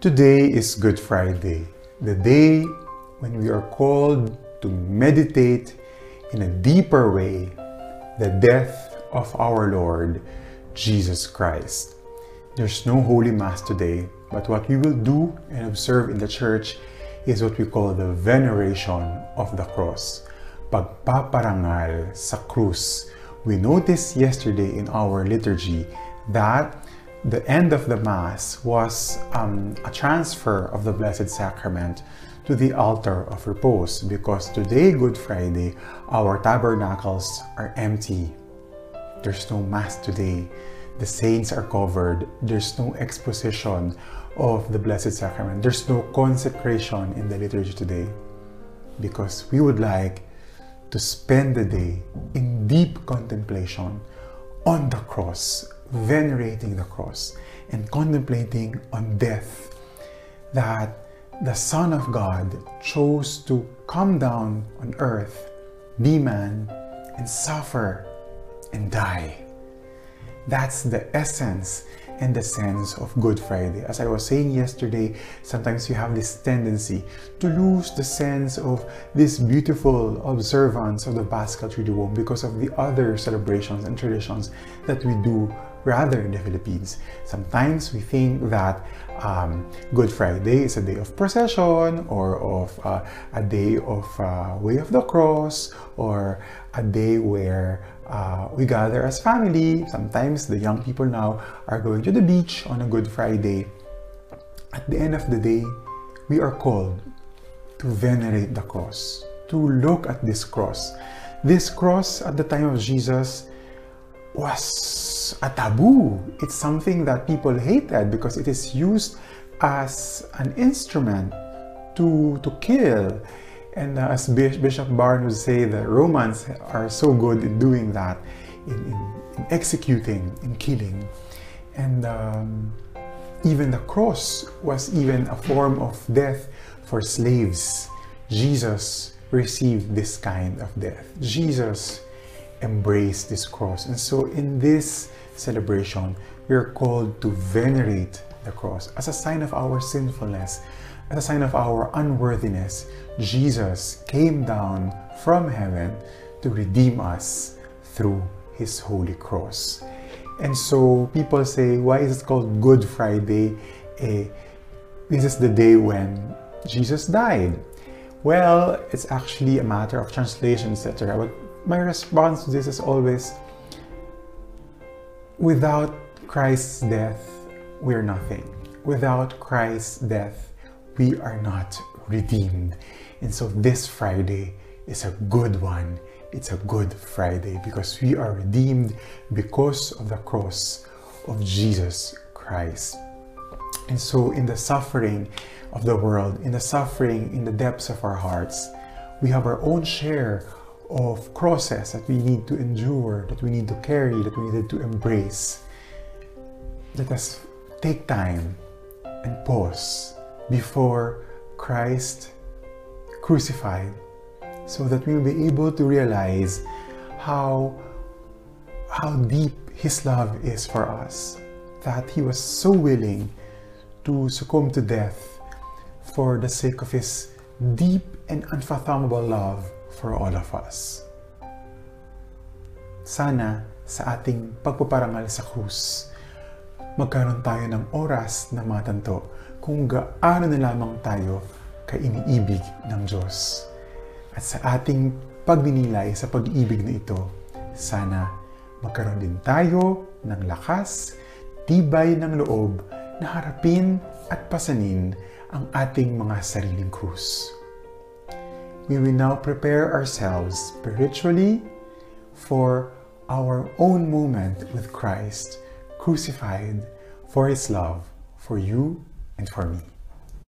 Today is Good Friday, the day when we are called to meditate in a deeper way the death of our Lord Jesus Christ. There's no Holy Mass today, but what we will do and observe in the church is what we call the veneration of the cross. Pagpaparangal sa krus. We noticed yesterday in our liturgy that the end of the Mass was um, a transfer of the Blessed Sacrament to the altar of repose because today, Good Friday, our tabernacles are empty. There's no Mass today. The saints are covered. There's no exposition of the Blessed Sacrament. There's no consecration in the liturgy today because we would like to spend the day in deep contemplation on the cross venerating the cross and contemplating on death that the Son of God chose to come down on earth, be man, and suffer and die. That's the essence and the sense of Good Friday. As I was saying yesterday, sometimes you have this tendency to lose the sense of this beautiful observance of the Paschal Triduum because of the other celebrations and traditions that we do rather in the Philippines. Sometimes we think that um, Good Friday is a day of procession or of uh, a day of uh, Way of the Cross or a day where uh, we gather as family. Sometimes the young people now are going to the beach on a Good Friday. At the end of the day, we are called to venerate the cross, to look at this cross. This cross at the time of Jesus was a taboo. It's something that people hated because it is used as an instrument to, to kill. And uh, as Bishop Barron would say, the Romans are so good in doing that, in, in, in executing, in killing. And um, even the cross was even a form of death for slaves. Jesus received this kind of death. Jesus embrace this cross. And so in this celebration, we are called to venerate the cross as a sign of our sinfulness, as a sign of our unworthiness. Jesus came down from heaven to redeem us through his holy cross. And so people say, why is it called Good Friday? Eh, this is the day when Jesus died. Well, it's actually a matter of translation, etc. But my response to this is always without Christ's death, we're nothing. Without Christ's death, we are not redeemed. And so this Friday is a good one. It's a good Friday because we are redeemed because of the cross of Jesus Christ. And so, in the suffering of the world, in the suffering in the depths of our hearts, we have our own share of crosses that we need to endure, that we need to carry, that we need to embrace. Let us take time and pause before Christ crucified so that we will be able to realize how, how deep His love is for us, that He was so willing to succumb to death for the sake of His deep and unfathomable love for all of us. Sana sa ating pagpaparangal sa krus, magkaroon tayo ng oras na matanto kung gaano na lamang tayo kainiibig ng Diyos. At sa ating pagdinilay sa pag-ibig na ito, sana magkaroon din tayo ng lakas, tibay ng loob na harapin at pasanin ang ating mga sariling krus we will now prepare ourselves spiritually for our own moment with Christ crucified for his love for you and for me.